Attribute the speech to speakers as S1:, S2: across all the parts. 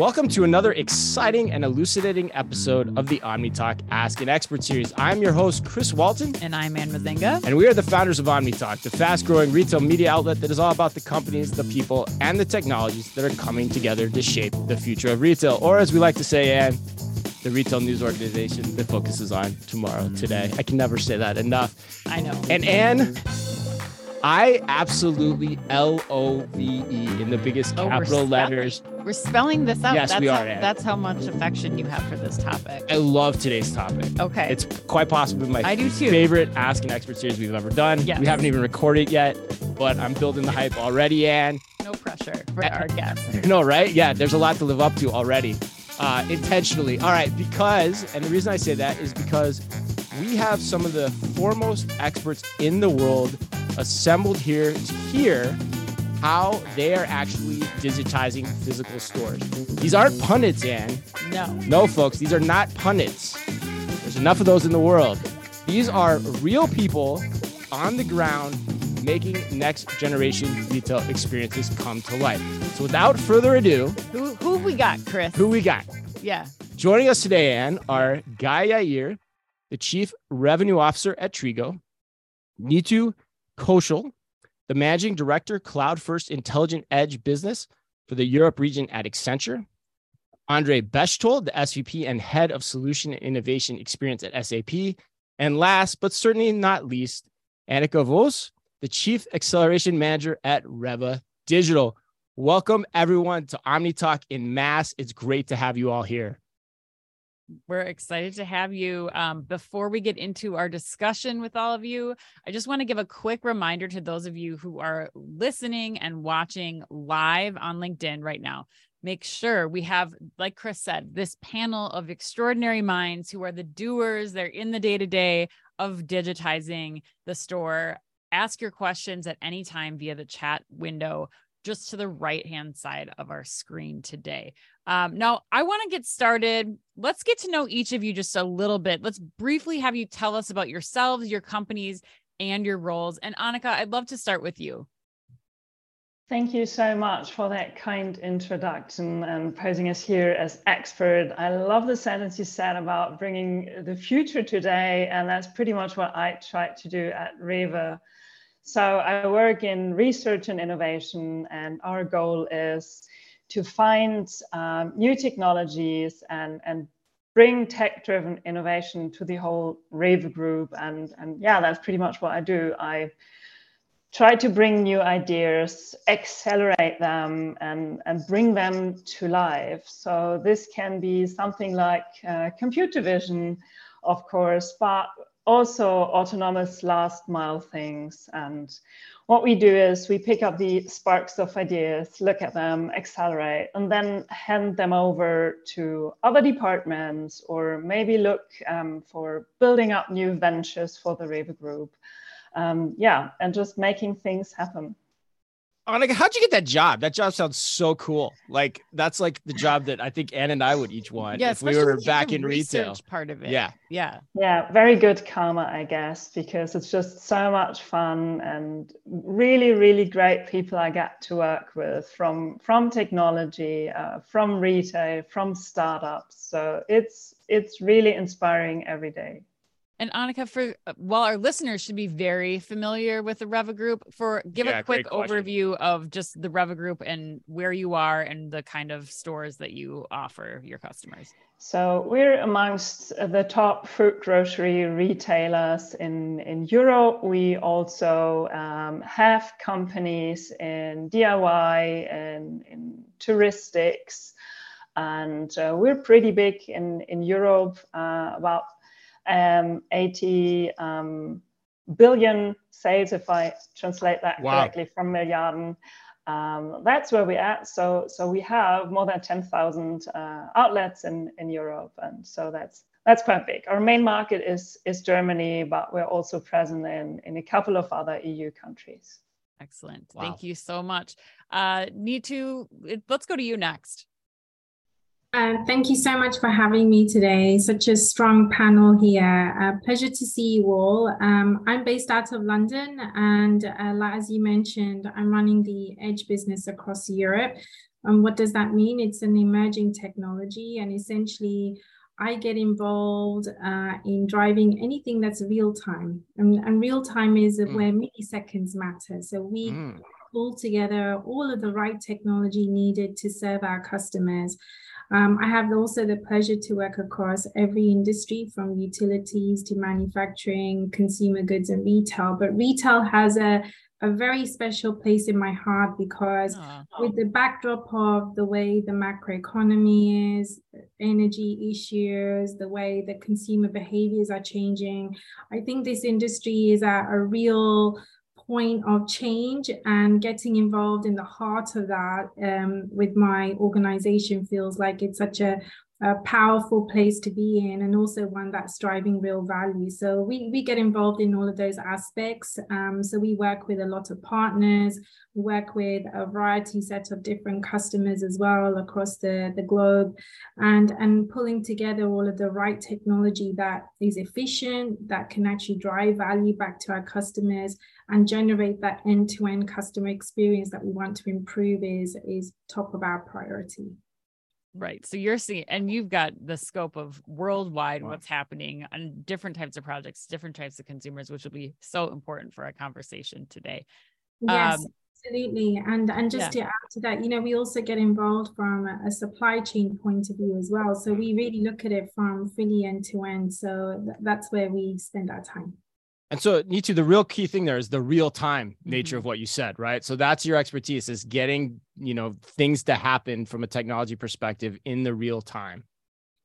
S1: Welcome to another exciting and elucidating episode of the OmniTalk Ask an Expert series. I'm your host, Chris Walton.
S2: And I'm Anne Mezzenga.
S1: And we are the founders of OmniTalk, the fast growing retail media outlet that is all about the companies, the people, and the technologies that are coming together to shape the future of retail. Or as we like to say, Anne, the retail news organization that focuses on tomorrow, today. I can never say that enough.
S2: I know.
S1: And Anne, I absolutely L O V E in the biggest
S2: Oh, we're
S1: capital letters.
S2: We're spelling this out.
S1: Yes,
S2: that's
S1: we
S2: how,
S1: are, Anne.
S2: That's how much affection you have for this topic.
S1: I love today's topic.
S2: Okay.
S1: It's quite possibly my
S2: I do too.
S1: favorite Ask an Expert series we've ever done.
S2: Yes.
S1: We haven't even recorded yet, but I'm building the hype already, Anne.
S2: no pressure for our guests.
S1: No, right? Yeah, there's a lot to live up to already, uh, intentionally. All right, because, and the reason I say that is because we have some of the foremost experts in the world assembled here to hear how they are actually digitizing physical stores. These aren't pundits, Anne.
S2: No.
S1: No, folks, these are not pundits. There's enough of those in the world. These are real people on the ground making next generation retail experiences come to life. So without further ado,
S2: Who who we got, Chris?
S1: who we got?
S2: Yeah.
S1: Joining us today, Anne, are Guy Yair, the Chief Revenue Officer at Trigo, Nitu Kaushal, the Managing Director, Cloud First Intelligent Edge Business for the Europe region at Accenture, Andre Bechtold, the SVP and Head of Solution and Innovation Experience at SAP, and last but certainly not least, Anika Vooes, the Chief Acceleration Manager at Rewe Digital. Welcome everyone to OmniTalk in mass. It's great to have you all here.
S2: We're excited to have you. Um, before we get into our discussion with all of you, I just want to give a quick reminder to those of you who are listening and watching live on LinkedIn right now. Make sure we have, like Chris said, this panel of extraordinary minds who are the doers. They're in the day to day of digitizing the store. Ask your questions at any time via the chat window just to the right hand side of our screen today. Um, now, I want to get started. Let's get to know each of you just a little bit. Let's briefly have you tell us about yourselves, your companies, and your roles. And Anika, I'd love to start with you.
S3: Thank you so much for that kind introduction and posing us here as expert. I love the sentence you said about bringing the future today, and that's pretty much what I try to do at Rewe. So I work in research and innovation, and our goal is to find um, new technologies and, and bring tech-driven innovation to the whole Rewe group. And, and yeah, that's pretty much what I do. I try to bring new ideas, accelerate them, and, and bring them to life. So this can be something like uh, computer vision, of course, but also autonomous last mile things. And what we do is we pick up the sparks of ideas, look at them, accelerate, and then hand them over to other departments or maybe look um, for building up new ventures for the Rewe Group um, yeah, and just making things happen.
S1: Anika, how'd you get that job? That job sounds so cool. Like that's like the job that I think Anne and I would each want
S2: Yeah,
S1: if we were back in
S2: research
S1: retail.
S2: Part of it.
S1: Yeah.
S2: Yeah.
S3: Yeah, very good karma, I guess, because it's just so much fun and really, really great people I get to work with from from technology, uh, from retail, from startups. So it's it's really inspiring every day.
S2: And Anika, for while our listeners should be very familiar with the Rewe Group, for give
S1: Yeah,
S2: a quick overview of just the Rewe Group and where you are and the kind of stores that you offer your customers.
S3: So we're amongst the top fruit grocery retailers in, in Europe. We also um, have companies in DIY and in touristics. And uh, we're pretty big in, in Europe, uh, about um, 80 um, billion sales, if I translate that
S1: Wow.
S3: correctly, from Milliarden. Um, that's where we're at. So, so we have more than 10,000 uh, outlets in, in Europe, and so that's that's quite big. Our main market is is Germany, but we're also present in in a couple of other EU countries.
S2: Excellent.
S1: Wow.
S2: Thank you so much. Uh, Nitu let's go to you next.
S4: Uh, thank you so much for having me today. Such a strong panel here. Uh, pleasure to see you all. Um, I'm based out of London, and uh, as you mentioned, I'm running the Edge business across Europe. And what does that mean? It's an emerging technology, and essentially, I get involved uh, in driving anything that's real time. And, and real time is mm. where milliseconds matter. So we mm. pull together all of the right technology needed to serve our customers. Um, I have also the pleasure to work across every industry from utilities to manufacturing, consumer goods, and retail. But retail has a a very special place in my heart because oh. with the backdrop of the way the macroeconomy is energy issues the way the consumer behaviors are changing i think this industry is at a real point of change and getting involved in the heart of that um, with my organization feels like it's such a a powerful place to be in and also one that's driving real value. So we, we get involved in all of those aspects. Um, so we work with a lot of partners work with a variety set of different customers as well across the, the globe and and pulling together all of the right technology that is efficient that can actually drive value back to our customers and generate that end-to-end customer experience that we want to improve is is top of our priority
S2: Right. So you're seeing, and you've got the scope of worldwide wow. what's happening on different types of projects, different types of consumers, which will be so important for our conversation today.
S4: Yes. Um, absolutely and and just yeah. to add to that you know we also get involved from a supply chain point of view as well so we really look at it from fully end to end so th- that's where we spend our time
S1: and so, Nitu, the real key thing there is the real time nature mm-hmm. of what you said, right? So that's your expertise is getting, you know, things to happen from a technology perspective in the real time.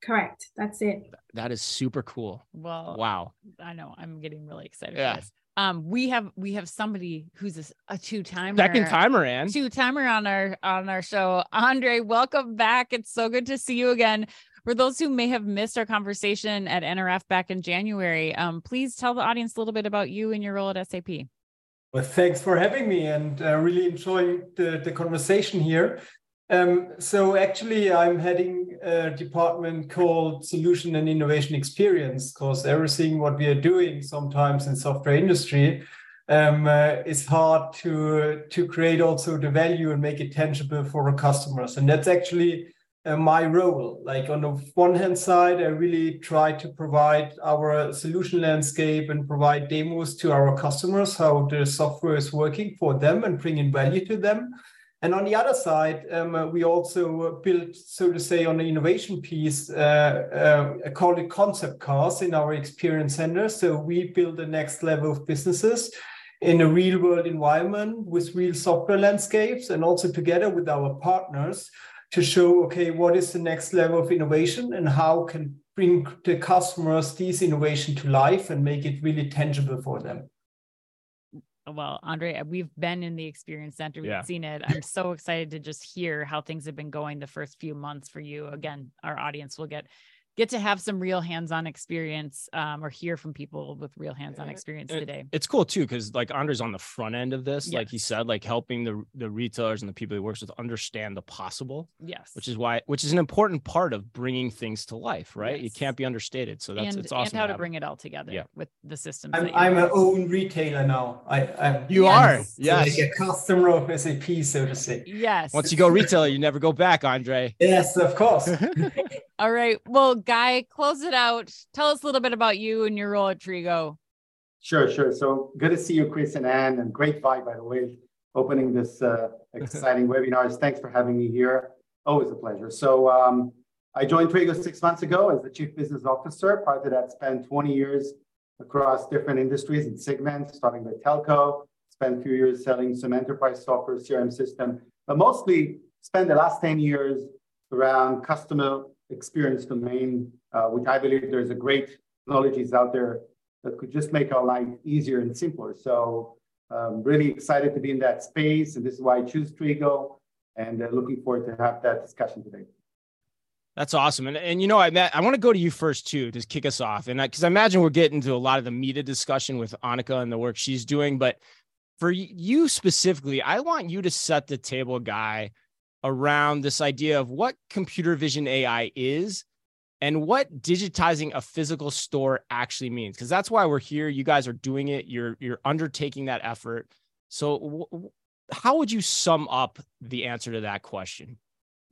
S4: Correct. That's it.
S1: That is super cool.
S2: Well,
S1: wow.
S2: I know. I'm getting really excited yeah. Um, we have we have somebody who's a, a two timer,
S1: second timer, and
S2: two timer on our on our show. Andre, welcome back. It's so good to see you again for those who may have missed our conversation at NRF back in January, um, please tell the audience a little bit about you and your role at SAP.
S5: Well, thanks for having me and uh, really enjoying the, the conversation here. Um, so actually, I'm heading a department called Solution and Innovation Experience because everything what we are doing sometimes in software industry um, uh, is hard to to create also the value and make it tangible for our customers, and that's actually uh, my role. Like on the one hand side, I really try to provide our solution landscape and provide demos to our customers how the software is working for them and bringing value to them. And on the other side, um, uh, we also build, so to say, on the innovation piece, uh, uh, call it concept cars in our experience center. So we build the next level of businesses in a real world environment with real software landscapes and also together with our partners to show, okay, what is the next level of innovation and how can bring the customers these innovation to life and make it really tangible for them.
S2: Well, Andre, we've been in the experience center. We've yeah. seen it. I'm so excited to just hear how things have been going the first few months for you. Again, our audience will get get to have some real hands-on experience um, or hear from people with real hands-on experience it, today.
S1: It's cool too because like Andre's on the front end of this, yes. like he said, like helping the the retailers and the people he works with understand the possible.
S2: Yes,
S1: which is why which is an important part of bringing things to life, right? Yes. It can't be understated. So that's
S2: and,
S1: it's awesome.
S2: And how to, to bring it all together yeah. with the system.
S5: I'm, I'm an own retailer now. I I'm,
S1: you yes. are yes
S5: like a customer of SAP, so to say.
S2: Yes.
S1: Once you go retailer, you never go back, Andre.
S5: Yes, of course.
S2: all right. Well, Guy, close it out. Tell us a little bit about you and your role at Trigo.
S6: Sure, sure. So good to see you, Chris and Anne, and great vibe, by the way, opening this uh, exciting webinars. Thanks for having me here. Always a pleasure. So um, I joined Trigo six months ago as the Chief Business Officer. Prior to that, spent 20 years across different industries and segments, starting with telco, spent a few years selling some enterprise software CRM system, but mostly spent the last 10 years around customer experience domain, uh, which I believe there's a great technologies out there that could just make our life easier and simpler. So I'm um, really excited to be in that space. And this is why I choose Trigo and uh, looking forward to have that discussion today.
S1: That's awesome. And, and you know, I, I want to go to you first too, to kick us off. And because I, I imagine we're getting to a lot of the meta discussion with Anika and the work she's doing. But for you specifically, I want you to set the table, guy, around this idea of what computer vision AI is and what digitizing a physical store actually means because that's why we're here you guys are doing it you're you're undertaking that effort so w- how would you sum up the answer to that question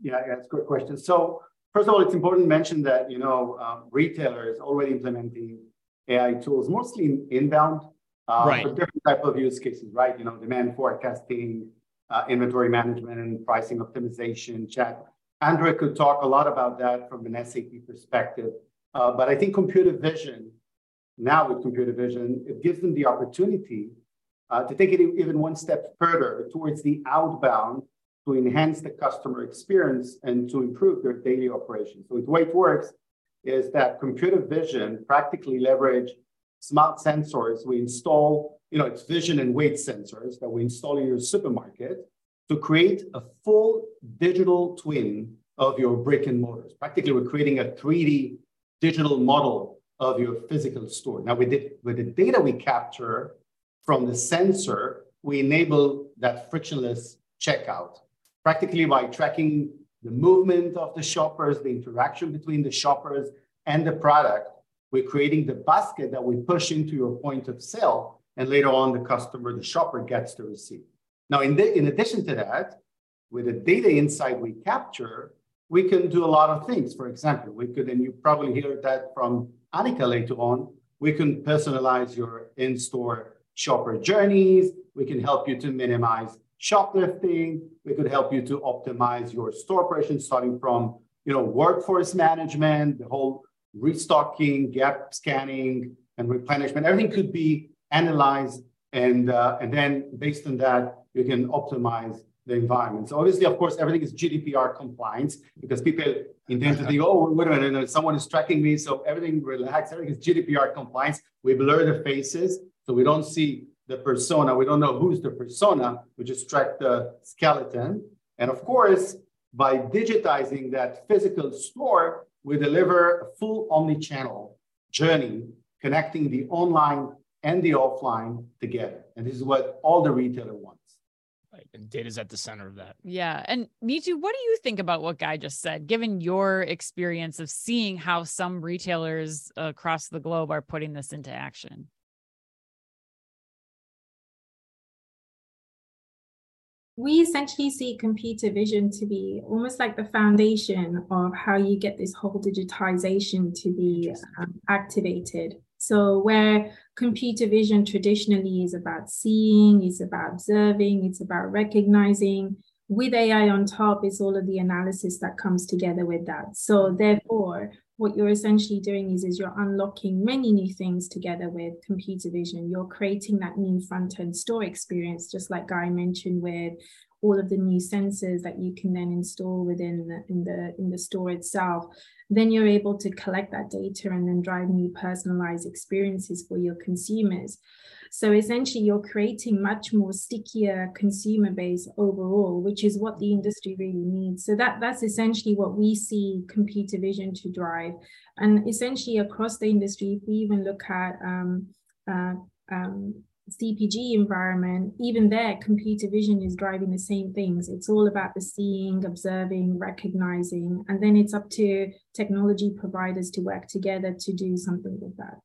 S6: Yeah, that's a great question. So first of all, it's important to mention that you know um, retailers already implementing AI tools, mostly in inbound, uh,
S1: right.
S6: for different type of use cases, right? You know, demand forecasting, uh, inventory management, and pricing optimization, chat. Andre could talk a lot about that from an SAP perspective. Uh, but I think computer vision, now with computer vision, it gives them the opportunity uh, to take it even one step further towards the outbound to enhance the customer experience and to improve their daily operations. So the way it works is that computer vision practically leverage smart sensors we install, you know, it's vision and weight sensors that we install in your supermarket to create a full digital twin of your brick and mortars. Practically, we're creating a 3D digital model of your physical store. Now, with the, with the data we capture from the sensor, we enable that frictionless checkout, practically by tracking the movement of the shoppers, the interaction between the shoppers and the product. We're creating the basket that we push into your point of sale, and later on, the customer, the shopper gets the receipt. Now, in, the, in addition to that, with the data insight we capture, we can do a lot of things. For example, we could, and you probably hear that from Anika later on, we can personalize your in-store shopper journeys. We can help you to minimize shoplifting. We could help you to optimize your store operations, starting from you know workforce management, the whole restocking, gap scanning, and replenishment. Everything could be analyzed, and uh, and then based on that, you can optimize the environment. So obviously, of course, everything is GDPR compliance because people intend to think, oh, wait a minute, someone is tracking me. So everything relax, everything is GDPR compliance. We blur the faces so we don't see the persona. We don't know who's the persona. We just track the skeleton. And of course, by digitizing that physical store, we deliver a full omni-channel journey connecting the online and the offline together. And this is what all the retailer wants.
S1: Right. And data's at the center of that.
S2: Yeah. And Nitu, what do you think about what Guy just said, given your experience of seeing how some retailers across the globe are putting this into action?
S4: we essentially see computer vision to be almost like the foundation of how you get this whole digitization to be um, activated. So, where computer vision traditionally is about seeing, it's about observing, it's about recognizing, with AI on top is all of the analysis that comes together with that. So, therefore, what you're essentially doing is, is you're unlocking many new things together with computer vision. You're creating that new front end store experience, just like Guy mentioned, with all of the new sensors that you can then install within the, in the in the store itself. Then you're able to collect that data and then drive new personalized experiences for your consumers. So essentially, you're creating much more stickier consumer base overall, which is what the industry really needs. So that that's essentially what we see computer vision to drive, and essentially across the industry, if we even look at um, uh, um, CPG environment, even there, computer vision is driving the same things. It's all about the seeing, observing, recognizing, and then it's up to technology providers to work together to do something with that.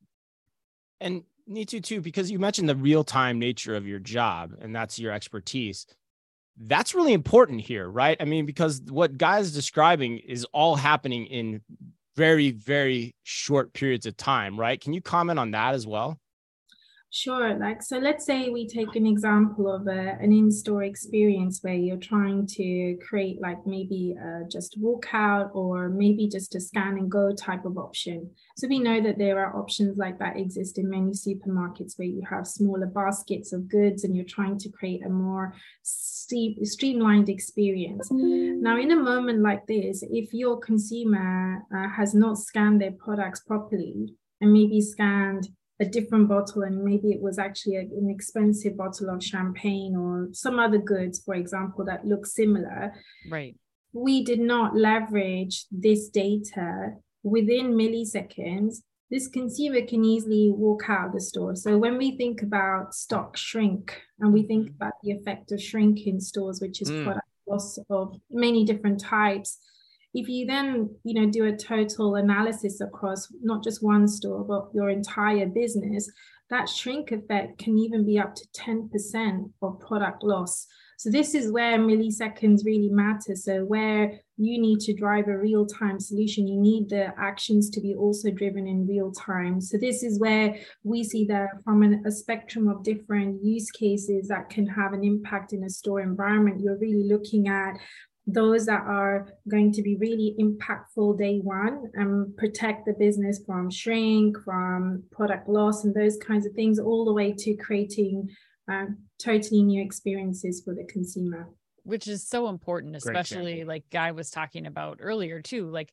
S1: And Nitu too, because you mentioned the real time nature of your job and that's your expertise. That's really important here, right? I mean, because what Guy is describing is all happening in very, very short periods of time, right? Can you comment on that as well?
S4: Sure. Like, so let's say we take an example of a, an in store experience where you're trying to create, like, maybe uh, just walk out or maybe just a scan and go type of option. So we know that there are options like that exist in many supermarkets where you have smaller baskets of goods and you're trying to create a more streamlined experience. Now, in a moment like this, if your consumer uh, has not scanned their products properly and maybe scanned a different bottle and maybe it was actually a, an expensive bottle of champagne or some other goods for example that look similar
S2: right
S4: we did not leverage this data within milliseconds this consumer can easily walk out the store so when we think about stock shrink and we think mm-hmm. about the effect of shrink in stores which is mm. product loss of many different types if you then you know do a total analysis across not just one store but your entire business that shrink effect can even be up to 10% of product loss So this is where milliseconds really matter. So where you need to drive a real-time solution, you need the actions to be also driven in real time. So this is where we see that from an, a spectrum of different use cases that can have an impact in a store environment, you're really looking at those that are going to be really impactful day one and protect the business from shrink, from product loss, and those kinds of things, all the way to creating uh, totally new experiences for the consumer.
S2: Which is so important, especially like Guy was talking about earlier, too. Like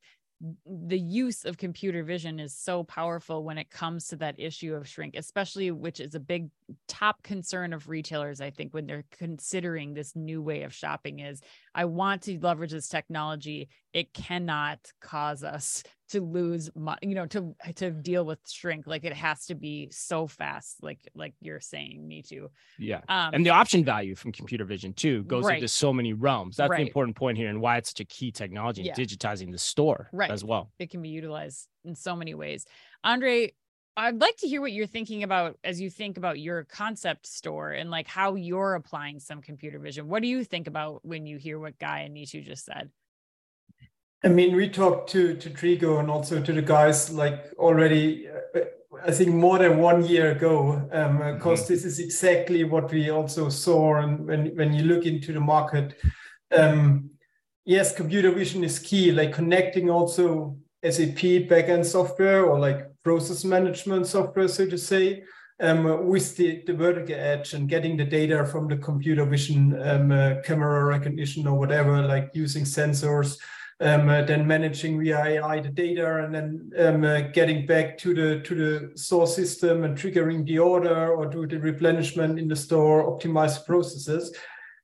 S2: the use of computer vision is so powerful when it comes to that issue of shrink, especially which is a big top concern of retailers. I think when they're considering this new way of shopping is I want to leverage this technology. It cannot cause us to lose, you know, to to deal with shrink. Like it has to be so fast, like like you're saying, me too.
S1: Yeah, um, and the option value from computer vision too goes right. into so many realms. That's right. the important point here, and why it's such a key technology in yeah. digitizing the store right. as well.
S2: It can be utilized in so many ways. Andre, I'd like to hear what you're thinking about as you think about your concept store and like how you're applying some computer vision. What do you think about when you hear what Guy and Nitu just said?
S5: I mean, we talked to to Trigo and also to the guys like already. Uh, I think more than one year ago, because um, mm-hmm. this is exactly what we also saw. And when when you look into the market, um, yes, computer vision is key. Like connecting also SAP backend software or like process management software, so to say, um, with the, the vertical edge and getting the data from the computer vision um, uh, camera recognition or whatever, like using sensors um, uh, then managing via AI the data and then um, uh, getting back to the to the source system and triggering the order or do the replenishment in the store, optimize processes.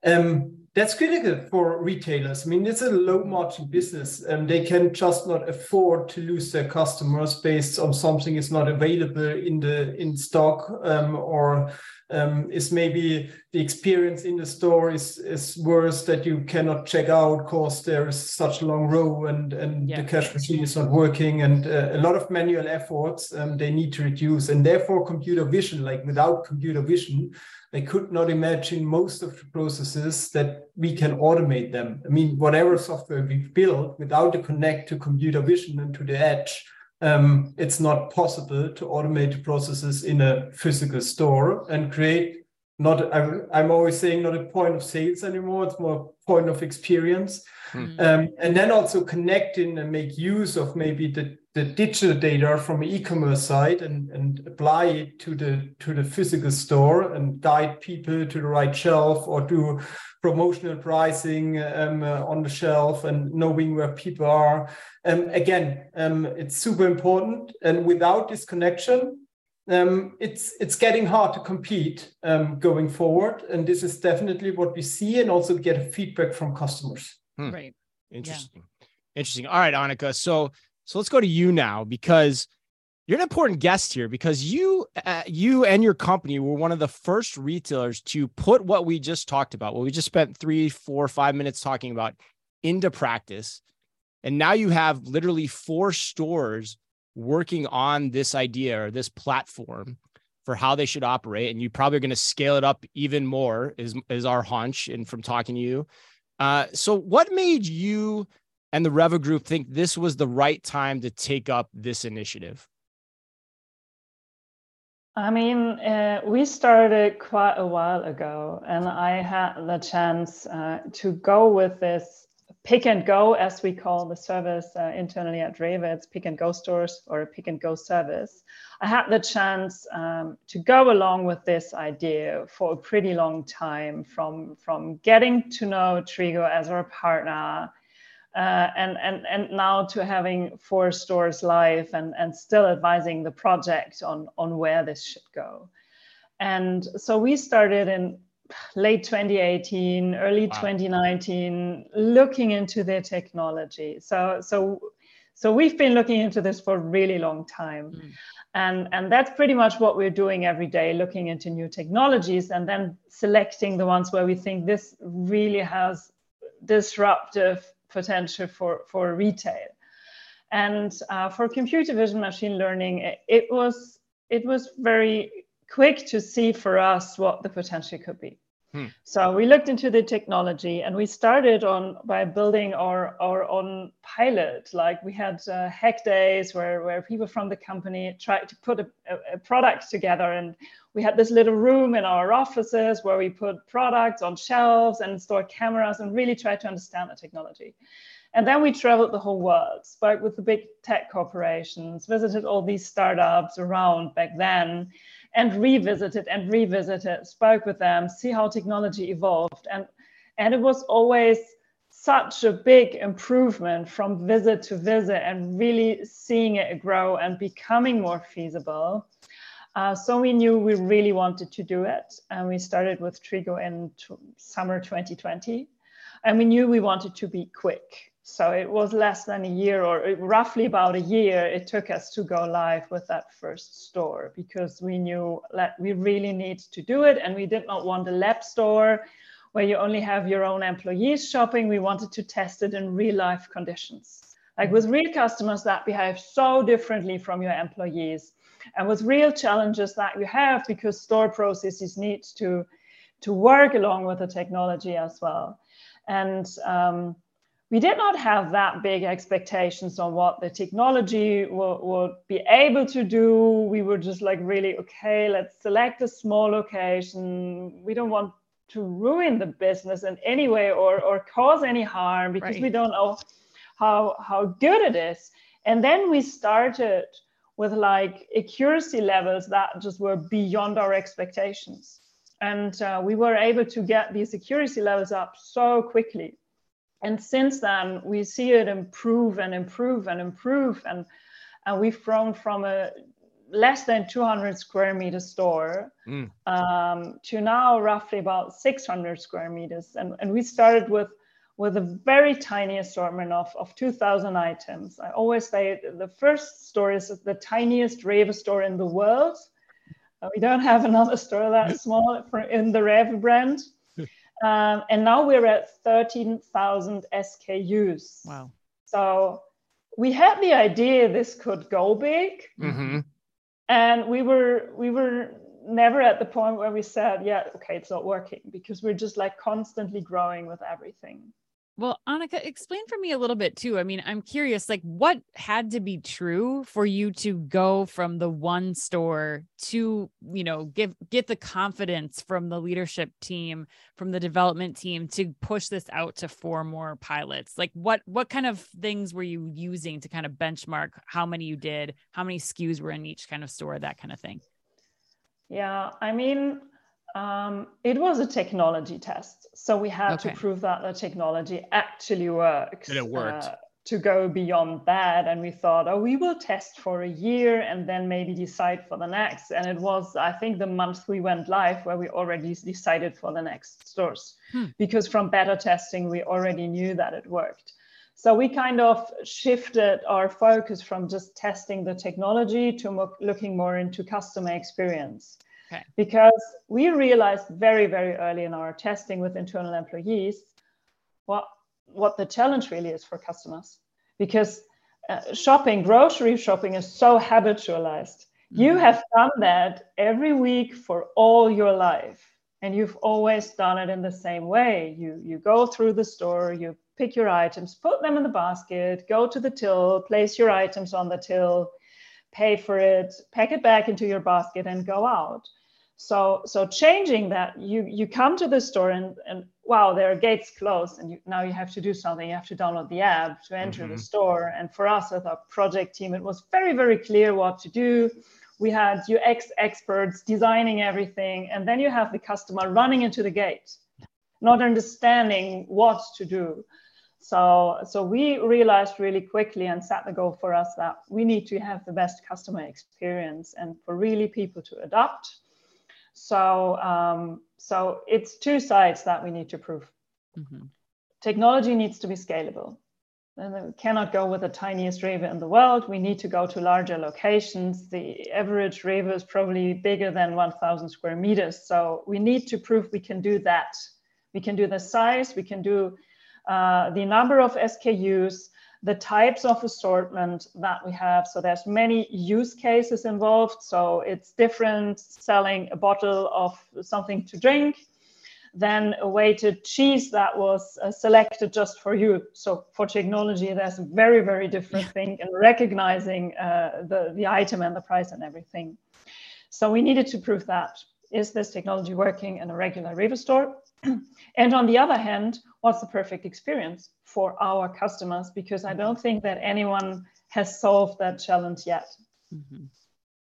S5: Um, that's critical for retailers. I mean, it's a low margin business and they can just not afford to lose their customers based on something is not available in the in stock um, or um, is maybe the experience in the store is is worse that you cannot check out because there is such a long row and and yeah. the cash machine is not working and uh, a lot of manual efforts um, they need to reduce and therefore computer vision like without computer vision they could not imagine most of the processes that we can automate them i mean whatever software we build without the connect to computer vision and to the edge um, it's not possible to automate the processes in a physical store and create not I'm, I'm always saying not a point of sales anymore it's more point of experience mm. um, and then also connect in and make use of maybe the, the digital data from an e-commerce site and, and apply it to the to the physical store and guide people to the right shelf or do promotional pricing um, uh, on the shelf and knowing where people are. Um, again, um, it's super important. And without this connection, um, it's it's getting hard to compete um, going forward. And this is definitely what we see, and also get feedback from customers.
S2: Hmm. Right.
S1: Interesting. Yeah. Interesting. All right, Annika. So so let's go to you now because you're an important guest here because you uh, you and your company were one of the first retailers to put what we just talked about what we just spent three four five minutes talking about into practice. And now you have literally four stores working on this idea or this platform for how they should operate. And you probably are going to scale it up even more is, is our hunch and from talking to you. Uh, so what made you and the Rewe Group think this was the right time to take up this initiative?
S3: I mean, uh, we started quite a while ago, and I had the chance uh, to go with this pick and go, as we call the service uh, internally at Rewe. It's pick and go stores or a pick and go service. I had the chance um, to go along with this idea for a pretty long time, from from getting to know Trigo as our partner uh, and, and, and now to having four stores live and, and still advising the project on, on where this should go. And so we started in late 2018, early wow. 2019, looking into the technology. So, so, so we've been looking into this for a really long time. Mm. And, and that's pretty much what we're doing every day, looking into new technologies and then selecting the ones where we think this really has disruptive potential for, for retail. And uh, for computer vision machine learning, it, was it was very quick to see for us what the potential could be. Hmm. So we looked into the technology and we started on by building our, our own pilot. Like we had uh, hack days where, where people from the company tried to put a, a, product together. And we had this little room in our offices where we put products on shelves and stored cameras and really tried to understand the technology. And then we traveled the whole world, spoke with the big tech corporations, visited all these startups around back then and revisited and revisited, spoke with them, see how technology evolved. And, and it was always such a big improvement from visit to visit and really seeing it grow and becoming more feasible. Uh, so we knew we really wanted to do it. And we started with Trigo in summer 2020. And we knew we wanted to be quick. So it was less than a year or roughly about a year it took us to go live with that first store because we knew that we really need to do it and we did not want a lab store where you only have your own employees shopping. We wanted to test it in real life conditions, like with real customers that behave so differently from your employees and with real challenges that you have because store processes need to, to work along with the technology as well. And um, we did not have that big expectations on what the technology will, would be able to do. We were just like, really, okay, let's select a small location. We don't want to ruin the business in any way or, or cause any harm because right. we don't know how, how good it is. And then we started with like accuracy levels that just were beyond our expectations. And uh, we were able to get these accuracy levels up so quickly and since then we see it improve and improve and improve. And and we've grown from a less than 200 square meter store mm. um, to now roughly about 600 square meters. And, and we started with with a very tiny assortment of, of 2000 items. I always say the first store is the tiniest rewe store in the world. Uh, we don't have another store that small for, in the rewe brand um, and now we're at 13,000 SKUs.
S2: Wow.
S3: So we had the idea this could go big. Mm-hmm. And we were we were never at the point where we said, yeah, okay, it's not working because we're just like constantly growing with everything.
S2: Well, Anika, explain for me a little bit too. I mean, I'm curious, like, what had to be true for you to go from the one store to, you know, give get the confidence from the leadership team, from the development team to push this out to four more pilots? Like, what what kind of things were you using to kind of benchmark how many you did, how many SKUs were in each kind of store, that kind of thing?
S3: Yeah, I mean, um, it was a technology test. So we had okay. to prove that the technology actually works.
S1: And it worked. Uh,
S3: to go beyond that. And we thought, oh, we will test for a year and then maybe decide for the next. And it was, I think, the month we went live where we already decided for the next stores. Hmm. Because from beta testing, we already knew that it worked. So we kind of shifted our focus from just testing the technology to mo- looking more into customer experience. Okay. Because we realized very, very early in our testing with internal employees what, what the challenge really is for customers. Because uh, shopping, grocery shopping is so habitualized. Mm-hmm. You have done that every week for all your life. And you've always done it in the same way. You, you go through the store, you pick your items, put them in the basket, go to the till, place your items on the till, pay for it, pack it back into your basket, and go out. So, so changing that, you you come to the store and, and wow, there are gates closed, and you, now you have to do something. You have to download the app to enter mm-hmm. the store. And for us, as a project team, it was very very clear what to do. We had UX experts designing everything, and then you have the customer running into the gate, not understanding what to do. So, so we realized really quickly and set the goal for us that we need to have the best customer experience and for really people to adopt so, um, so it's two sides that we need to prove. Mm-hmm. Technology needs to be scalable. And we cannot go with the tiniest rewe in the world. We need to go to larger locations. The average rewe is probably bigger than 1,000 square meters. So we need to prove we can do that. We can do the size, we can do uh, the number of SKUs, the types of assortment that we have. So there's many use cases involved. So it's different selling a bottle of something to drink than a weighted cheese that was uh, selected just for you. So for technology, there's a very, very different thing in recognizing uh, the, the item and the price and everything. So we needed to prove that. Is this technology working in a regular Rewe store? And on the other hand, what's the perfect experience for our customers? Because I don't think that anyone has solved that challenge yet.
S1: Mm-hmm.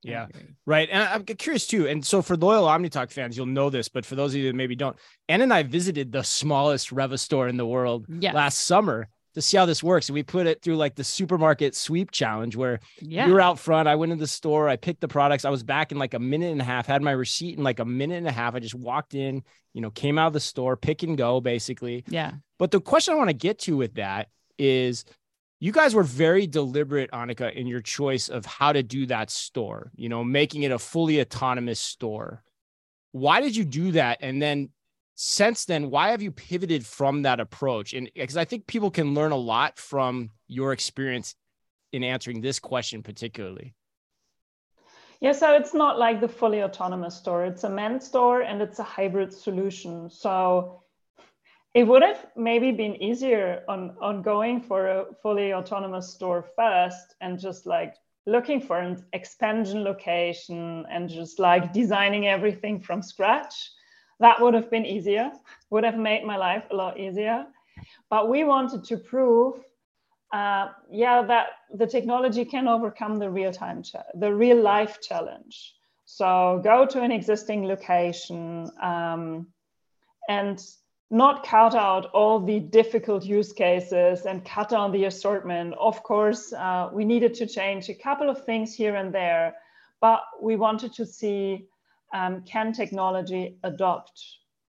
S1: Yeah, right. And I'm curious too. And so for loyal OmniTalk fans, you'll know this, but for those of you that maybe don't, Anne and I visited the smallest Rewe store in the world yes. last summer to see how this works. And we put it through like the supermarket sweep challenge where yeah. you were out front. I went in the store, I picked the products. I was back in like a minute and a half, had my receipt in like a minute and a half. I just walked in, you know, came out of the store, pick and go basically.
S2: Yeah.
S1: But the question I want to get to with that is you guys were very deliberate, Anika, in your choice of how to do that store, you know, making it a fully autonomous store. Why did you do that? And then since then, why have you pivoted from that approach? And eh, because I think people can learn a lot from your experience in answering this question, particularly.
S3: Yeah, so it's not like the fully autonomous store. It's a men's store and it's a hybrid solution. So it would have maybe been easier on, on going for a fully autonomous store first and just like looking for an expansion location and just like designing everything from scratch. That would have been easier, would have made my life a lot easier. But we wanted to prove, uh, yeah, that the technology can overcome the real time, the real life challenge. So go to an existing location um, and not cut out all the difficult use cases and cut down the assortment. Of course, uh, we needed to change a couple of things here and there, but we wanted to see um, can technology adopt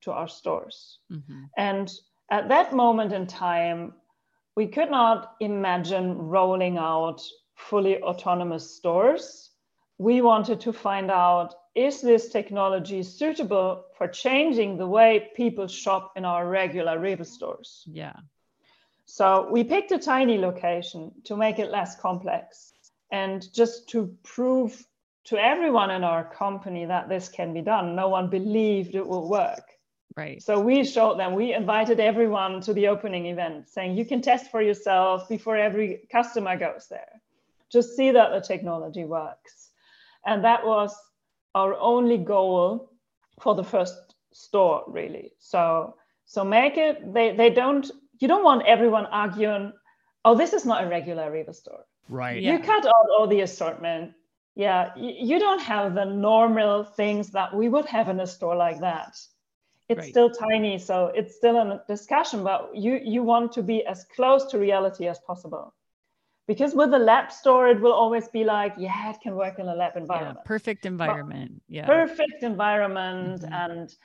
S3: to our stores? Mm-hmm. And at that moment in time, we could not imagine rolling out fully autonomous stores. We wanted to find out is this technology suitable for changing the way people shop in our regular Rewe stores?
S2: Yeah.
S3: So we picked a tiny location to make it less complex and just to prove to everyone in our company that this can be done. No one believed it will work.
S2: Right.
S3: So we showed them, we invited everyone to the opening event saying you can test for yourself before every customer goes there. Just see that the technology works. And that was our only goal for the first store really so so make it they they don't you don't want everyone arguing oh this is not a regular Rewe store
S1: right
S3: you yeah. cut out all the assortment yeah you, don't have the normal things that we would have in a store like that. It's right. still tiny so it's still a discussion but you you want to be as close to reality as possible. Because with a lab store it will always be like yeah it can work in a lab environment.
S2: yeah, perfect environment but yeah.
S3: perfect environment mm-hmm. and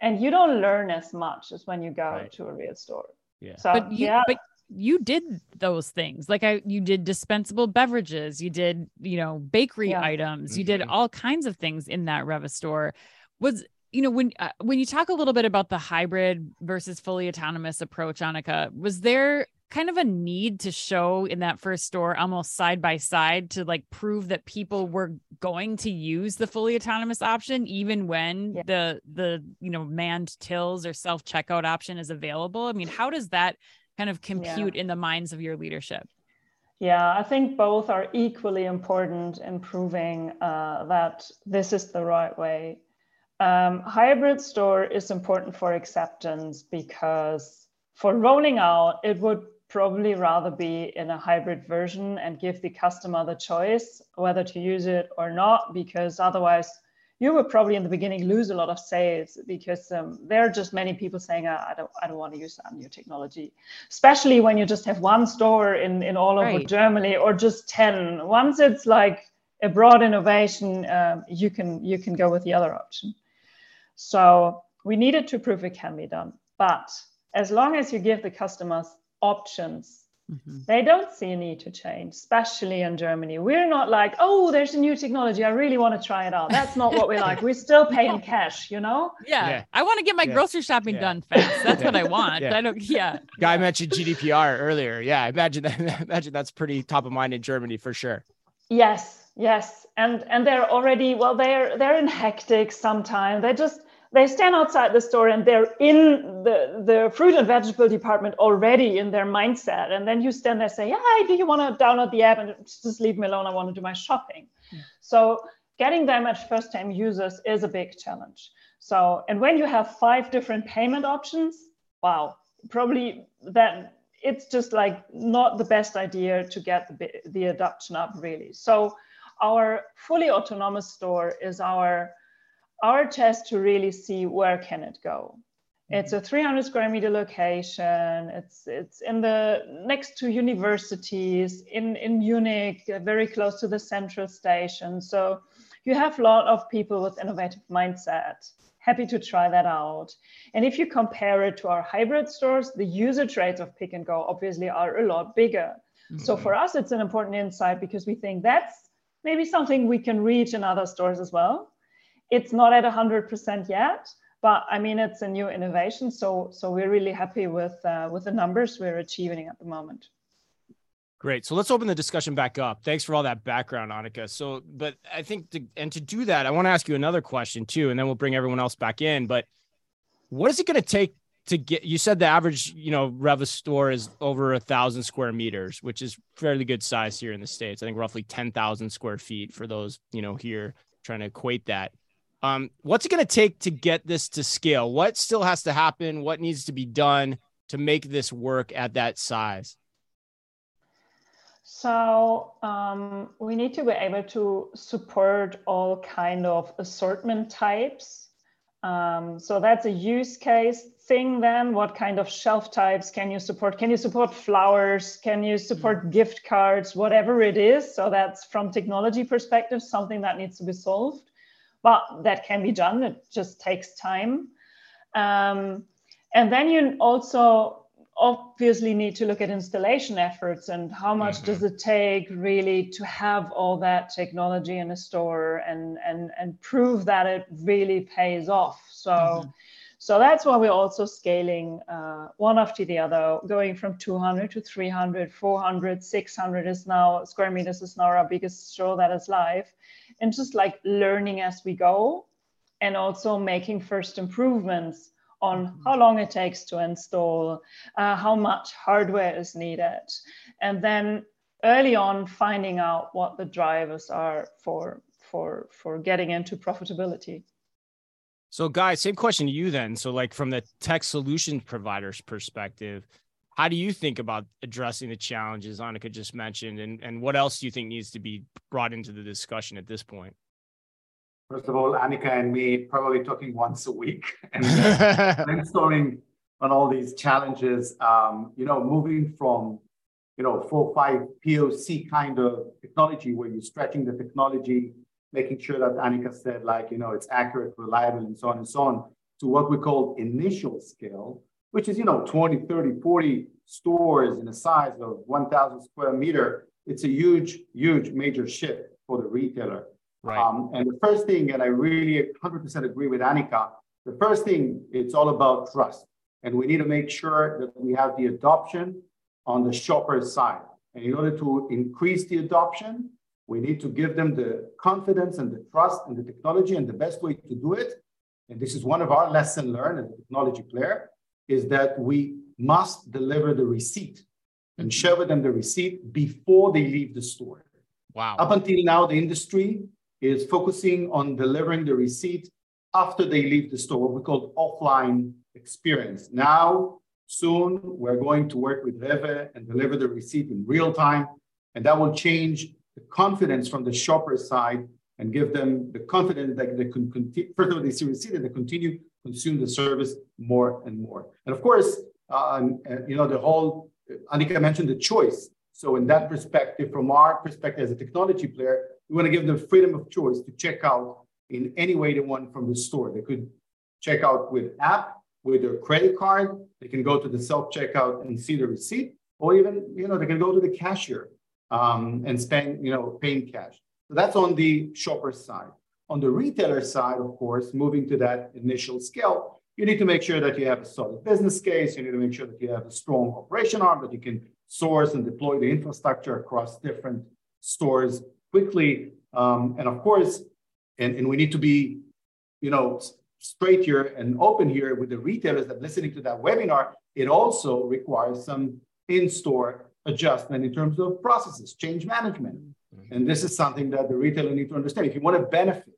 S3: and you don't learn as much as when you go right. to a real store.
S1: Yeah.
S3: So
S2: but
S3: you, yeah.
S2: but you did those things like i you did dispensable beverages you did you know bakery yeah. items mm-hmm. you did mm-hmm. all kinds of things in that Rewe store was you know when uh, when you talk a little bit about the hybrid versus fully autonomous approach anika was there kind of a need to show in that first store almost side by side to like prove that people were going to use the fully autonomous option even when yeah. the the you know manned tills or self checkout option is available i mean how does that kind of compute yeah. in the minds of your leadership
S3: yeah i think both are equally important in proving uh, that this is the right way um, hybrid store is important for acceptance because for rolling out it would probably rather be in a hybrid version and give the customer the choice whether to use it or not, because otherwise you will probably in the beginning lose a lot of sales because um, there are just many people saying, ah, I don't, I don't want to use that new technology, especially when you just have one store in, in all over right. Germany or just 10. Once it's like a broad innovation, um, you can you can go with the other option. So we needed to prove it can be done, but as long as you give the customers options. Mm-hmm. They don't see a need to change, especially in Germany. We're not like, oh, there's a new technology. I really want to try it out. That's not what we like. We're still paying cash, you know?
S2: Yeah. yeah. I want to get my yeah. grocery shopping yeah. done fast. That's what I want. I don't, yeah.
S1: Guy mentioned GDPR earlier. Yeah. I imagine that, imagine that's pretty top of mind in Germany for sure.
S3: Yes. Yes. And, and they're already, well, they're, they're in hectic sometimes. They just, they stand outside the store and they're in the, the fruit and vegetable department already in their mindset. And then you stand there and say, Hi, do you want to download the app and just leave me alone? I want to do my shopping. Yeah. So getting them as first time users is a big challenge. So, and when you have five different payment options, wow, probably that it's just like not the best idea to get the, the adoption up really. So our fully autonomous store is our our test to really see where can it go. It's a 300 square meter location. It's it's in the next to universities in in Munich, very close to the central station. So you have a lot of people with innovative mindset happy to try that out. And if you compare it to our hybrid stores, the usage rates of Pick and Go obviously are a lot bigger. Mm-hmm. So for us, it's an important insight because we think that's maybe something we can reach in other stores as well. It's not at 100% yet, but I mean, it's a new innovation. So, so we're really happy with, uh, with the numbers we're achieving at the moment.
S1: Great. So let's open the discussion back up. Thanks for all that background, Anika. So, but I think, to, and to do that, I want to ask you another question too, and then we'll bring everyone else back in. But what is it going to take to get? You said the average, you know, Rewe store is over a thousand square meters, which is fairly good size here in the states. I think roughly ten thousand square feet for those, you know, here trying to equate that. Um, what's it going to take to get this to scale? What still has to happen? What needs to be done to make this work at that size?
S3: So um, we need to be able to support all kind of assortment types. Um, so that's a use case thing then. What kind of shelf types can you support? Can you support flowers? Can you support mm-hmm. gift cards? Whatever it is. So that's from technology perspective, something that needs to be solved. But that can be done. It just takes time. Um, and then you also obviously need to look at installation efforts and how much mm-hmm. does it take really to have all that technology in a store and and and prove that it really pays off so mm-hmm. so that's why we're also scaling uh, one after the other going from 200 to 300 400 600 is now square meters is now our biggest store that is live and just like learning as we go and also making first improvements on mm-hmm. how long it takes to install, uh, how much hardware is needed, and then early on finding out what the drivers are for for for getting into profitability.
S1: So, guys, same question to you then. So, like from the tech solution provider's perspective, how do you think about addressing the challenges Anika just mentioned, and and what else do you think needs to be brought into the discussion at this point?
S6: First of all, Anika and me probably talking once a week and brainstorming on all these challenges. Um, you know, moving from you know four five POC kind of technology where you're stretching the technology, making sure that Anika said like you know it's accurate, reliable, and so on and so on, to what we call initial scale, which is you know 20, 30, 40 stores in a size of 1,000 square meter. It's a huge, huge major shift for the retailer.
S1: Right.
S6: Um, and the first thing, and I really 100% agree with Anika, the first thing, it's all about trust. And we need to make sure that we have the adoption on the shopper side. And in order to increase the adoption, we need to give them the confidence and the trust in the technology. And the best way to do it, and this is one of our lesson learned as a technology player, is that we must deliver the receipt and mm-hmm. share with them the receipt before they leave the store.
S1: Wow.
S6: Up until now, the industry is focusing on delivering the receipt after they leave the store, what we call offline experience. Now, soon, we're going to work with Rewe and deliver the receipt in real time, and that will change the confidence from the shopper side and give them the confidence that they can continue, first of all, they see receipt and they continue consume the service more and more. And of course, uh, you know, the whole, Anika mentioned the choice. So in that perspective, from our perspective as a technology player, we want to give them freedom of choice to check out in any way they want from the store. They could check out with app, with their credit card. They can go to the self checkout and see the receipt, or even you know they can go to the cashier um, and spend you know paying cash. So that's on the shopper side. On the retailer side, of course, moving to that initial scale, you need to make sure that you have a solid business case. You need to make sure that you have a strong operation arm that you can source and deploy the infrastructure across different stores quickly. Um, and of course, and, and we need to be, you know, straight here and open here with the retailers that listening to that webinar, it also requires some in-store adjustment in terms of processes, change management. Mm-hmm. And this is something that the retailer need to understand. If you want to benefit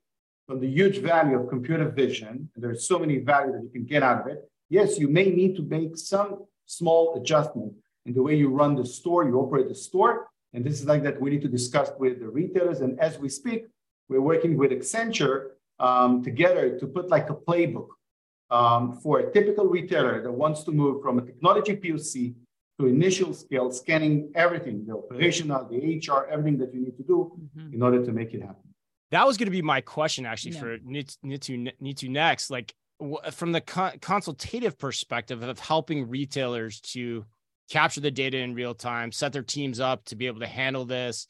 S6: from the huge value of computer vision, and there's so many value that you can get out of it, yes, you may need to make some small adjustment in the way you run the store, you operate the store. And this is like that we need to discuss with the retailers. And as we speak, we're working with Accenture um, together to put like a playbook um, for a typical retailer that wants to move from a technology POC to initial scale, scanning everything, the operational, the HR, everything that you need to do mm-hmm. in order to make it happen.
S1: That was going to be my question actually yeah. for Nitu, Nitu next. Like from the consultative perspective of helping retailers to capture the data in real time, set their teams up to be able to handle this,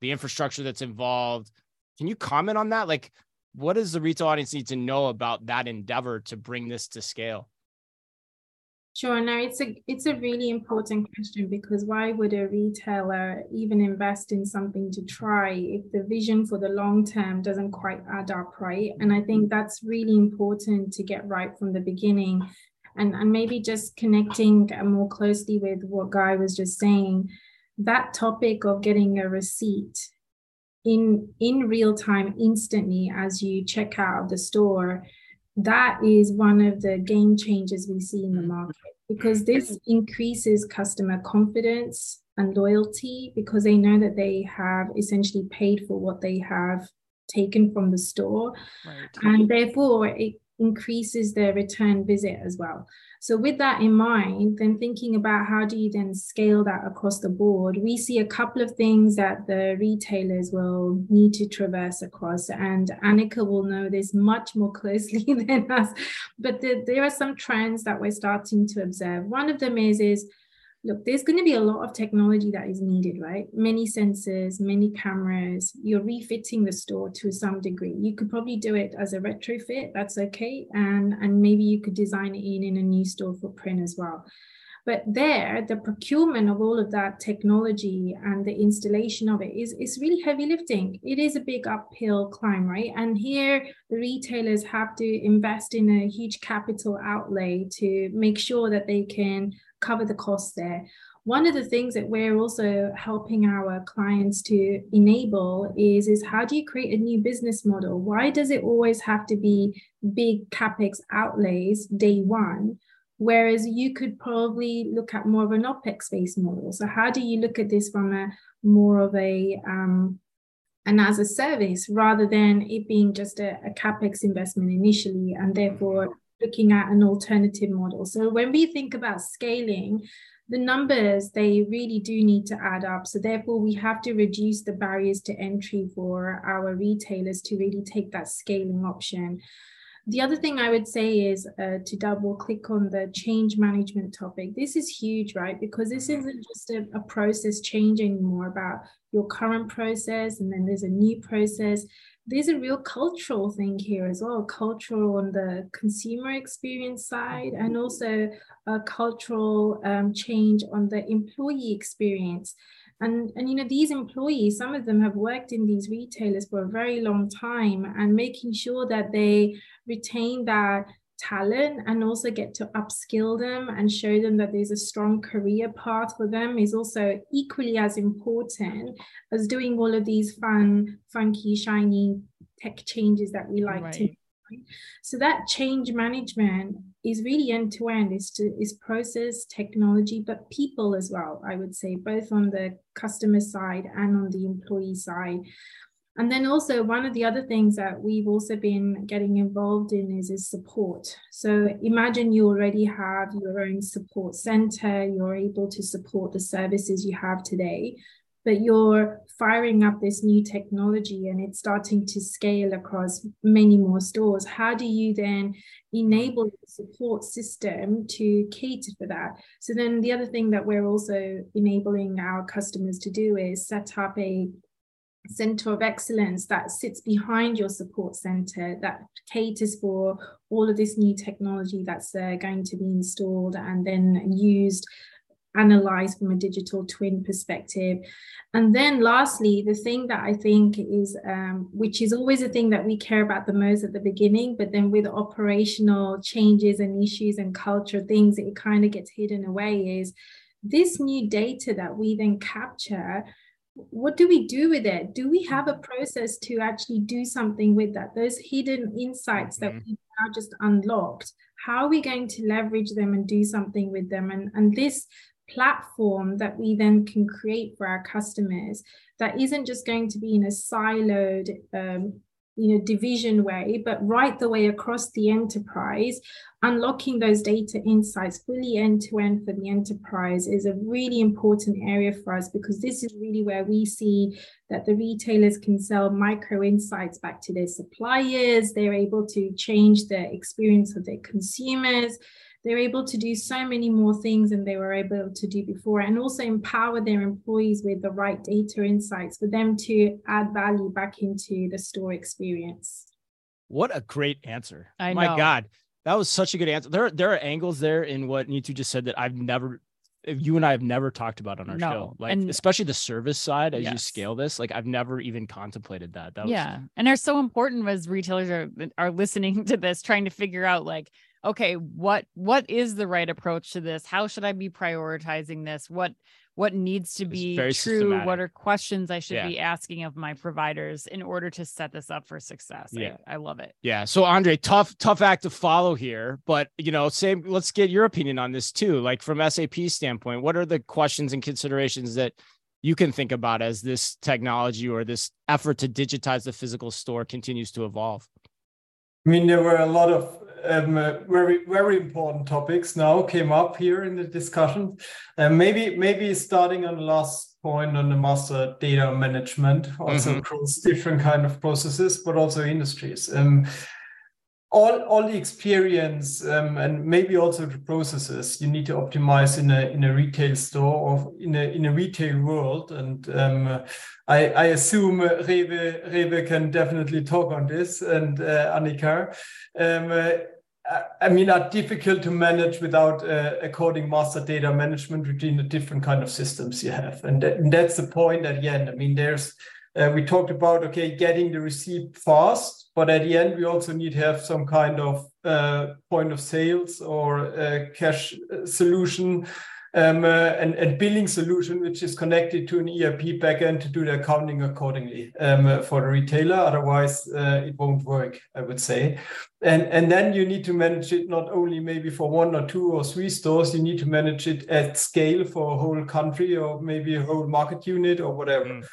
S1: the infrastructure that's involved. Can you comment on that? Like, what does the retail audience need to know about that endeavor to bring this to scale?
S4: Sure. No, it's a it's a really important question because why would a retailer even invest in something to try if the vision for the long term doesn't quite add up, right? And I think that's really important to get right from the beginning. And, and maybe just connecting uh, more closely with what Guy was just saying, that topic of getting a receipt in in real time instantly as you check out of the store that is one of the game changers we see in the mm-hmm. market because this increases customer confidence and loyalty because they know that they have essentially paid for what they have taken from the store right. and therefore it increases their return visit as well so, with that in mind, then thinking about how do you then scale that across the board, we see a couple of things that the retailers will need to traverse across. And Anika will know this much more closely than us. But the, there are some trends that we're starting to observe. One of them is, is look, there's going to be a lot of technology that is needed, right? Many sensors, many cameras. You're refitting the store to some degree. You could probably do it as a retrofit. That's okay, and and maybe you could design it in in a new store footprint as well. But there, the procurement of all of that technology and the installation of it is, is really heavy lifting. It is a big uphill climb, right? And here, the retailers have to invest in a huge capital outlay to make sure that they can cover the costs there. One of the things that we're also helping our clients to enable is, is how do you create a new business model? Why does it always have to be big capex outlays day one? Whereas you could probably look at more of an OPEX based model. So, how do you look at this from a more of a um, and as a service rather than it being just a, a capex investment initially and therefore looking at an alternative model. So when we think about scaling, the numbers they really do need to add up. So therefore, we have to reduce the barriers to entry for our retailers to really take that scaling option. The other thing I would say is uh, to double click on the change management topic. This is huge, right? Because this isn't just a, a process change anymore about your current process, and then there's a new process there's a real cultural thing here as well cultural on the consumer experience side and also a cultural um, change on the employee experience. And and you know these employees some of them have worked in these retailers for a very long time and making sure that they retain that talent and also get to upskill them and show them that there's a strong career path for them is also equally as important as doing all of these fun, funky, shiny tech changes that we like right. to. So that change management is really end to end. Is to is process, technology, but people as well. I would say both on the customer side and on the employee side. And then also one of the other things that we've also been getting involved in is, is support. So imagine you already have your own support center, you're able to support the services you have today, but you're firing up this new technology and it's starting to scale across many more stores. How do you then enable the support system to cater for that? So then the other thing that we're also enabling our customers to do is set up a center of excellence that sits behind your support center that caters for all of this new technology that's uh, going to be installed and then used analyzed from a digital twin perspective. And then lastly, the thing that I think is, um, which is always a thing that we care about the most at the beginning, but then with operational changes and issues and culture things, it kind of gets hidden away is this new data that we then capture what do we do with it? Do we have a process to actually do something with that? Those hidden insights mm-hmm. that we now just unlocked, how are we going to leverage them and do something with them? And, and this platform that we then can create for our customers that isn't just going to be in a siloed um, you know division way but right the way across the enterprise unlocking those data insights fully end to end for the enterprise is a really important area for us because this is really where we see that the retailers can sell micro insights back to their suppliers. They're able to change the experience of their consumers they're able to do so many more things than they were able to do before and also empower their employees with the right data insights for them to add value back into the store experience
S1: what a great answer
S2: I
S1: my
S2: know.
S1: god that was such a good answer there there are angles there in what Nitu just said that i've never you and I have never talked about on our
S2: No,
S1: show, like
S2: and-
S1: especially the service side as you scale this. Like I've never even contemplated that. That was,
S2: yeah and they're so important as retailers are are listening to this trying to figure out like okay what what is the right approach to this how should i be prioritizing this what what needs to be
S1: very
S2: true what are questions i should
S1: Yeah.
S2: be asking of my providers in order to set this up for success I-
S1: Yeah.
S2: I, love it
S1: Yeah. So Andre, tough, tough act to follow here. But you know, same let's get your opinion on this too. Like from SAP standpoint, what are the questions and considerations that you can think about as this technology or this effort to digitize the physical store continues to evolve?
S5: I mean, there were a lot of um, uh, very, very important topics now came up here in the discussion. Uh, maybe, maybe starting on the last point on the master data management, also
S1: Mhm.
S5: across different kind of processes, but also industries. Um, all, all the experience um, and maybe also the processes you need to optimize in a in a retail store or in a in a retail world. And um, I, I assume uh, Rewe, Rewe can definitely talk on this and uh, Anika. Um, uh, I- I mean, are difficult to manage without uh, according master data management between the different kind of systems you have, and, that, and that's the point at the end. I mean, there's uh, we talked about okay, getting the receipt fast, but at the end we also need to have some kind of uh, point of sales or uh, cash uh, solution um, uh, and, and billing solution, which is connected to an ERP backend to do the accounting accordingly um, for the retailer. Otherwise, uh, it won't work, I would say. And, and then you need to manage it not only maybe for one or two or three stores, you need to manage it at scale for a whole country or maybe a whole market unit or whatever.
S1: Mm.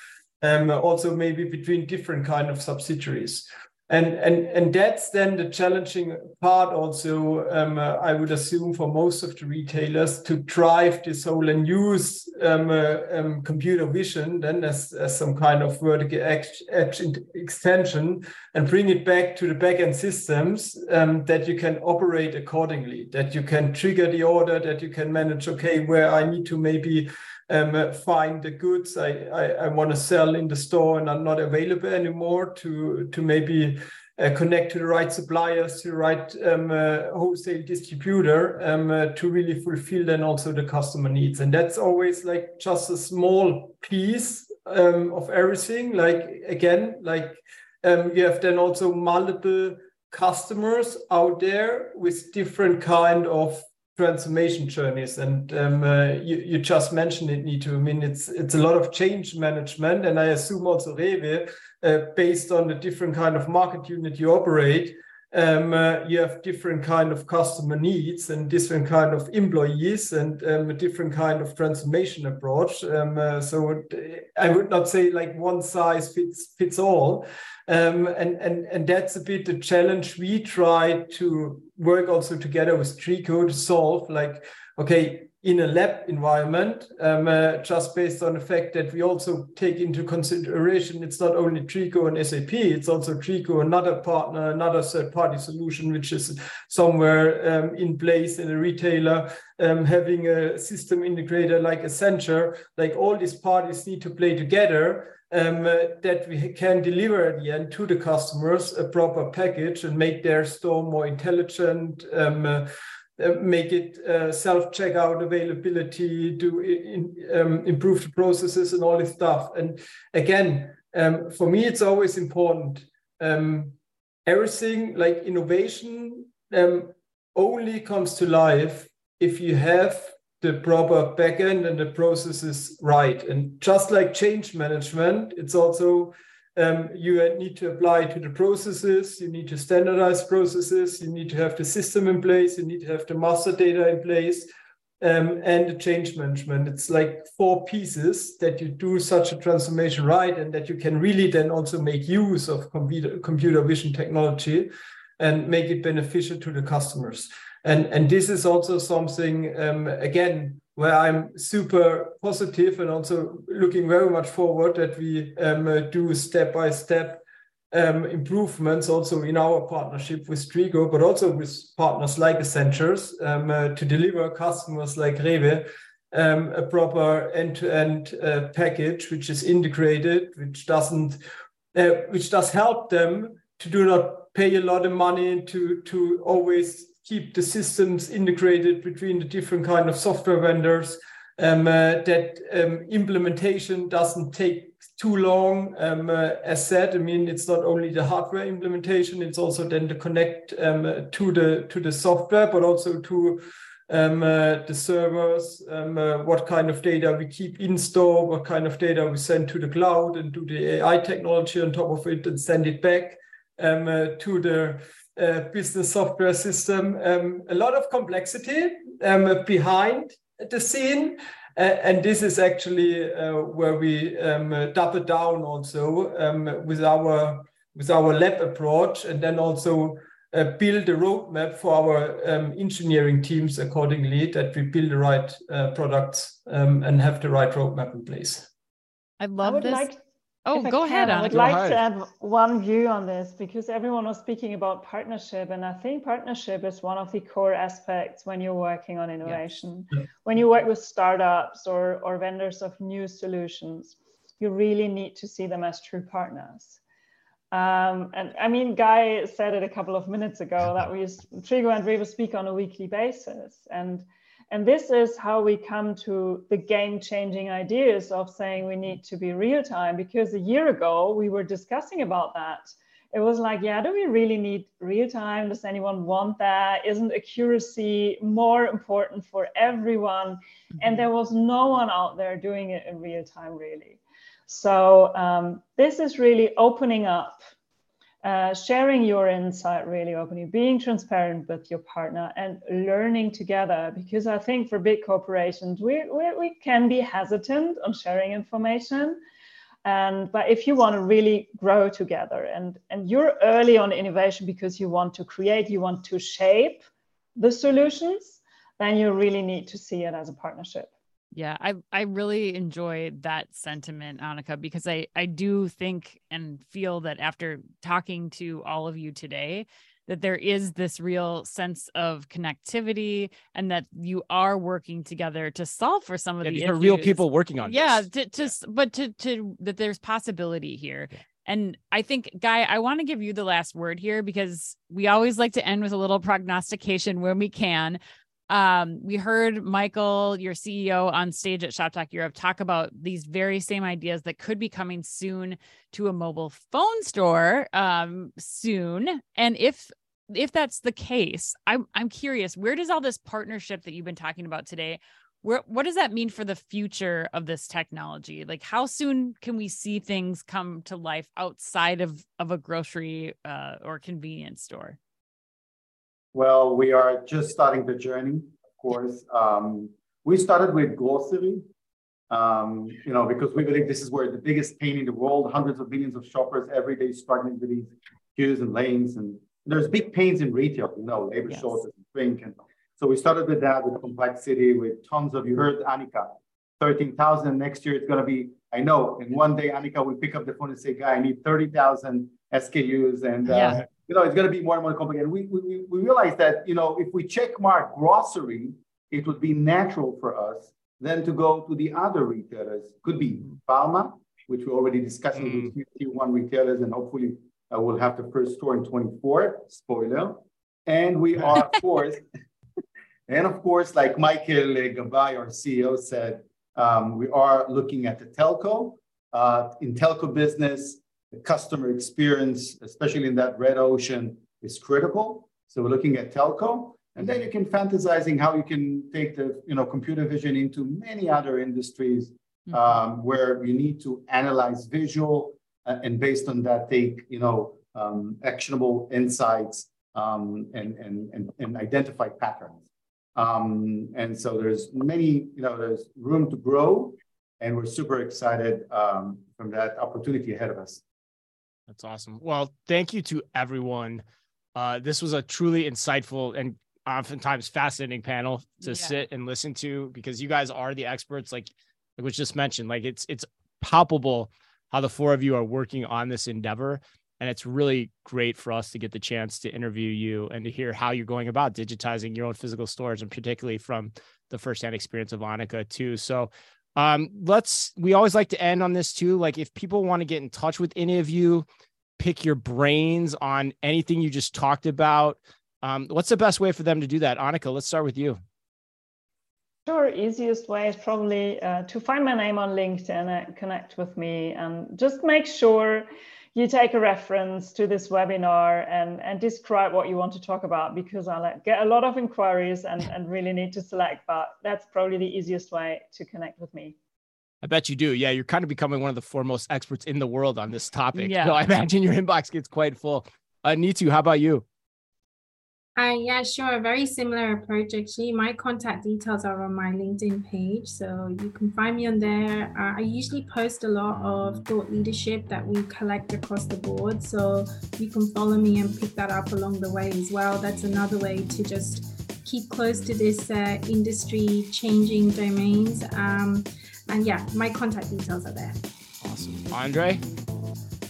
S5: Um, also maybe between different kind of subsidiaries and and and that's then the challenging part also um, uh, i would assume for most of the retailers to drive this whole and use um, uh, um, computer vision then as, as some kind of vertical edge, edge extension and bring it back to the backend systems um, that you can operate accordingly that you can trigger the order that you can manage okay where i need to maybe um, find the goods I, I, I want to sell in the store and are not available anymore to to maybe uh, connect to the right suppliers, to the right um, uh, wholesale distributor um, uh, to really fulfill then also the customer needs. And that's always like just a small piece um, of everything. Like again, like um, you have then also multiple customers out there with different kind of transformation journeys. And um, uh, you, you just mentioned it Nitu. I mean it's it's a lot of change management. And I assume also Rewe uh, based on the different kind of market unit you operate um, uh, you have different kind of customer needs and different kind of employees and um, a different kind of transformation approach. Um, uh, so I would not say like one size fits fits all um, and, and, and that's a bit the challenge we try to work also together with Trigo to solve like, okay, in a lab environment, um, uh, just based on the fact that we also take into consideration it's not only Trigo and SAP, it's also Trigo, another partner, another third party solution, which is somewhere um, in place in a retailer, um, having a system integrator like Accenture, like all these parties need to play together um, uh, that we can deliver at the end to the customers a proper package and make their store more intelligent, um, uh, uh, make it uh, self checkout availability, do in, um, improve the processes and all this stuff. And again, um, for me, it's always important. Um, everything like innovation um, only comes to life if you have the proper backend and the processes right. And just like change management, it's also um, you need to apply to the processes, you need to standardize processes, you need to have the system in place, you need to have the master data in place, um, and the change management. It's like four pieces that you do such a transformation right, and that you can really then also make use of computer, computer vision technology and make it beneficial to the customers. And, and this is also something, um, again, where I'm super positive and also looking very much forward that we um, do step by step um, improvements also in our partnership with Trigo, but also with partners like Accentures um, uh, to deliver customers like Rewe um, a proper end-to-end uh, package which is integrated, which doesn't, uh, which does help them to do not pay a lot of money to to always keep the systems integrated between the different kind of software vendors, um, uh, that um, implementation doesn't take too long. Um, uh, as said, I mean, it's not only the hardware implementation, it's also then the connect um, to the to the software, but also to um, uh, the servers, um, uh, what kind of data we keep in store, what kind of data we send to the cloud and do the AI technology on top of it and send it back uh, to the uh, business software system. Um, a lot of complexity um, behind the scene. Uh, and this is actually uh, where we um, double down also um, with our with our lab approach, and then also uh, build a roadmap for our um, engineering teams accordingly that we build the right uh, products um, and have the right roadmap in place.
S2: I love
S3: I
S2: this.
S3: Like
S2: Oh, go ahead.
S3: I would
S1: Go
S3: like
S1: ahead.
S3: to add one view on this because everyone was speaking about partnership, and I think partnership is one of the core aspects when you're working on innovation.
S5: Yeah.
S3: When you work with startups or, or vendors of new solutions, you really need to see them as true partners. Um, and I mean, Guy said it a couple of minutes ago that we Trigo and Rewe speak on a weekly basis, and and this is how we come to the game changing ideas of saying we need to be real time. Because a year ago, we were discussing about that. It was like, yeah, do we really need real time? Does anyone want that? Isn't accuracy more important for everyone? And there was no one out there doing it in real time, really. So, um, this is really opening up uh, sharing your insight really openly, being transparent with your partner and learning together. Because I think for big corporations, we, we, we can be hesitant on sharing information. And but if you want to really grow together and, and you're early on innovation because you want to create, you want to shape the solutions, then you really need to see it as a partnership.
S2: Yeah, I I really enjoy that sentiment, Anika, because I I do think and feel that after talking to all of you today, that there is this real sense of connectivity and that you are working together to solve for some of
S1: Yeah,
S2: the
S1: these are real people working on
S2: yeah
S1: this.
S2: to, to s- but to to that there's possibility here
S1: Yeah.
S2: and i think guy i want to give you the last word here because we always like to end with a little prognostication when we can um we heard michael your ceo on stage at Shoptalk Europe talk about these very same ideas that could be coming soon to a mobile phone store um soon. And if if that's the case i'm i'm curious where does all this partnership that you've been talking about today where what does that mean for the future of this technology? Like how soon can we see things come to life outside of of a grocery uh, or convenience store
S6: Well, we are just starting the journey, of course. Um, we started with grocery, um, you know, because we believe this is where the biggest pain in the world, hundreds of millions of shoppers every day struggling with these queues and lanes. And there's big pains in retail, you know, labor
S2: Yes.
S6: shortage and shrink. And so we started with that, with complexity, with tons of, you heard Anika, 13,000. Next year, it's going to be, I know, in one day, Anika will pick up the phone and say, Guy, I need 30,000 SKUs. And, uh,
S2: Yeah.
S6: You know, it's going to be more and more complicated. We, we, we realize that, you know, if we check mark grocery, it would be natural for us then to go to the other retailers. Could be Palma, which we're already discussing with few tier one retailers, and hopefully uh, we'll have the first store in 24. Spoiler. And we are, of course, And of course, like Michael Gabay, our CEO, said, um, we are looking at the telco. Uh, in telco business, the customer experience, especially in that red ocean, is critical. So we're looking at telco. And then you can fantasizing how you can take the you know computer vision into many other industries mm-hmm. um, where you need to analyze visual uh, and based on that take you know um, actionable insights um, and, and, and, and identify patterns. Um, and so there's many, you know, there's room to grow, and we're super excited um, from that opportunity ahead of us.
S1: That's awesome. Well, thank you to everyone. Uh, this was a truly insightful and oftentimes fascinating panel to yeah. sit and listen to because you guys are the experts, like like was just mentioned. Like it's it's palpable how the four of you are working on this endeavor and it's really great for us to get the chance to interview you and to hear how you're going about digitizing your own physical stores and particularly from the firsthand experience of Anika too. So um, let's we always like to end on this too. Like if people want to get in touch with any of you, pick your brains on anything you just talked about. Um, what's the best way for them to do that? Anika, let's start with you.
S3: Sure, easiest way is probably uh, to find my name on LinkedIn and connect with me and just make sure you take a reference to this webinar and, and describe what you want to talk about because I get a lot of inquiries and, and really need to select, but that's probably the easiest way to connect with me.
S1: I bet you do. Yeah, you're kind of becoming one of the foremost experts in the world on this topic. Yeah. So I imagine your inbox gets quite full. Uh, Nitu, how about you?
S4: Uh, yeah, sure. A very similar approach. Actually, my contact details are on my LinkedIn page, so you can find me on there. Uh, I usually post a lot of thought leadership that we collect across the board, so you can follow me and pick that up along the way as well. That's another way to just keep close to this uh, industry changing domains. Um, and yeah, my contact details are there.
S1: Awesome, Andre.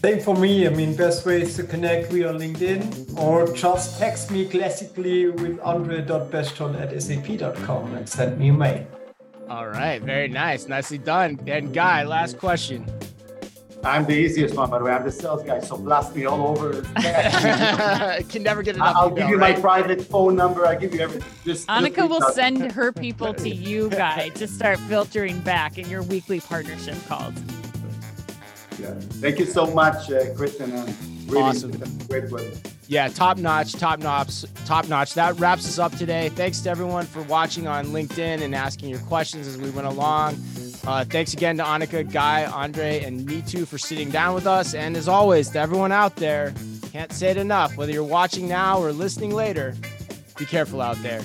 S5: Same for me. I mean, best way is to connect via LinkedIn or just text me classically with andre.bechtold at sap.com and send me a mail.
S1: All right. Very nice. Nicely done. And Guy, last question.
S6: I'm the easiest one, by the way. I'm the sales guy, so blast me all over.
S1: Can never get enough.
S6: I'll give you right? my private phone number. I give you everything. Just
S2: Anika just will send her people to you, Guy, to start filtering back in your weekly partnership calls.
S6: Yeah. Thank you so much, uh, Kristen. really
S1: awesome.
S6: Great work.
S1: Yeah, top notch, top notch, top notch. That wraps us up today. Thanks to everyone for watching on LinkedIn and asking your questions as we went along. Uh, thanks again to Anika, Guy, Andre, and Nitu for sitting down with us. And as always, to everyone out there, can't say it enough. Whether you're watching now or listening later, be careful out there.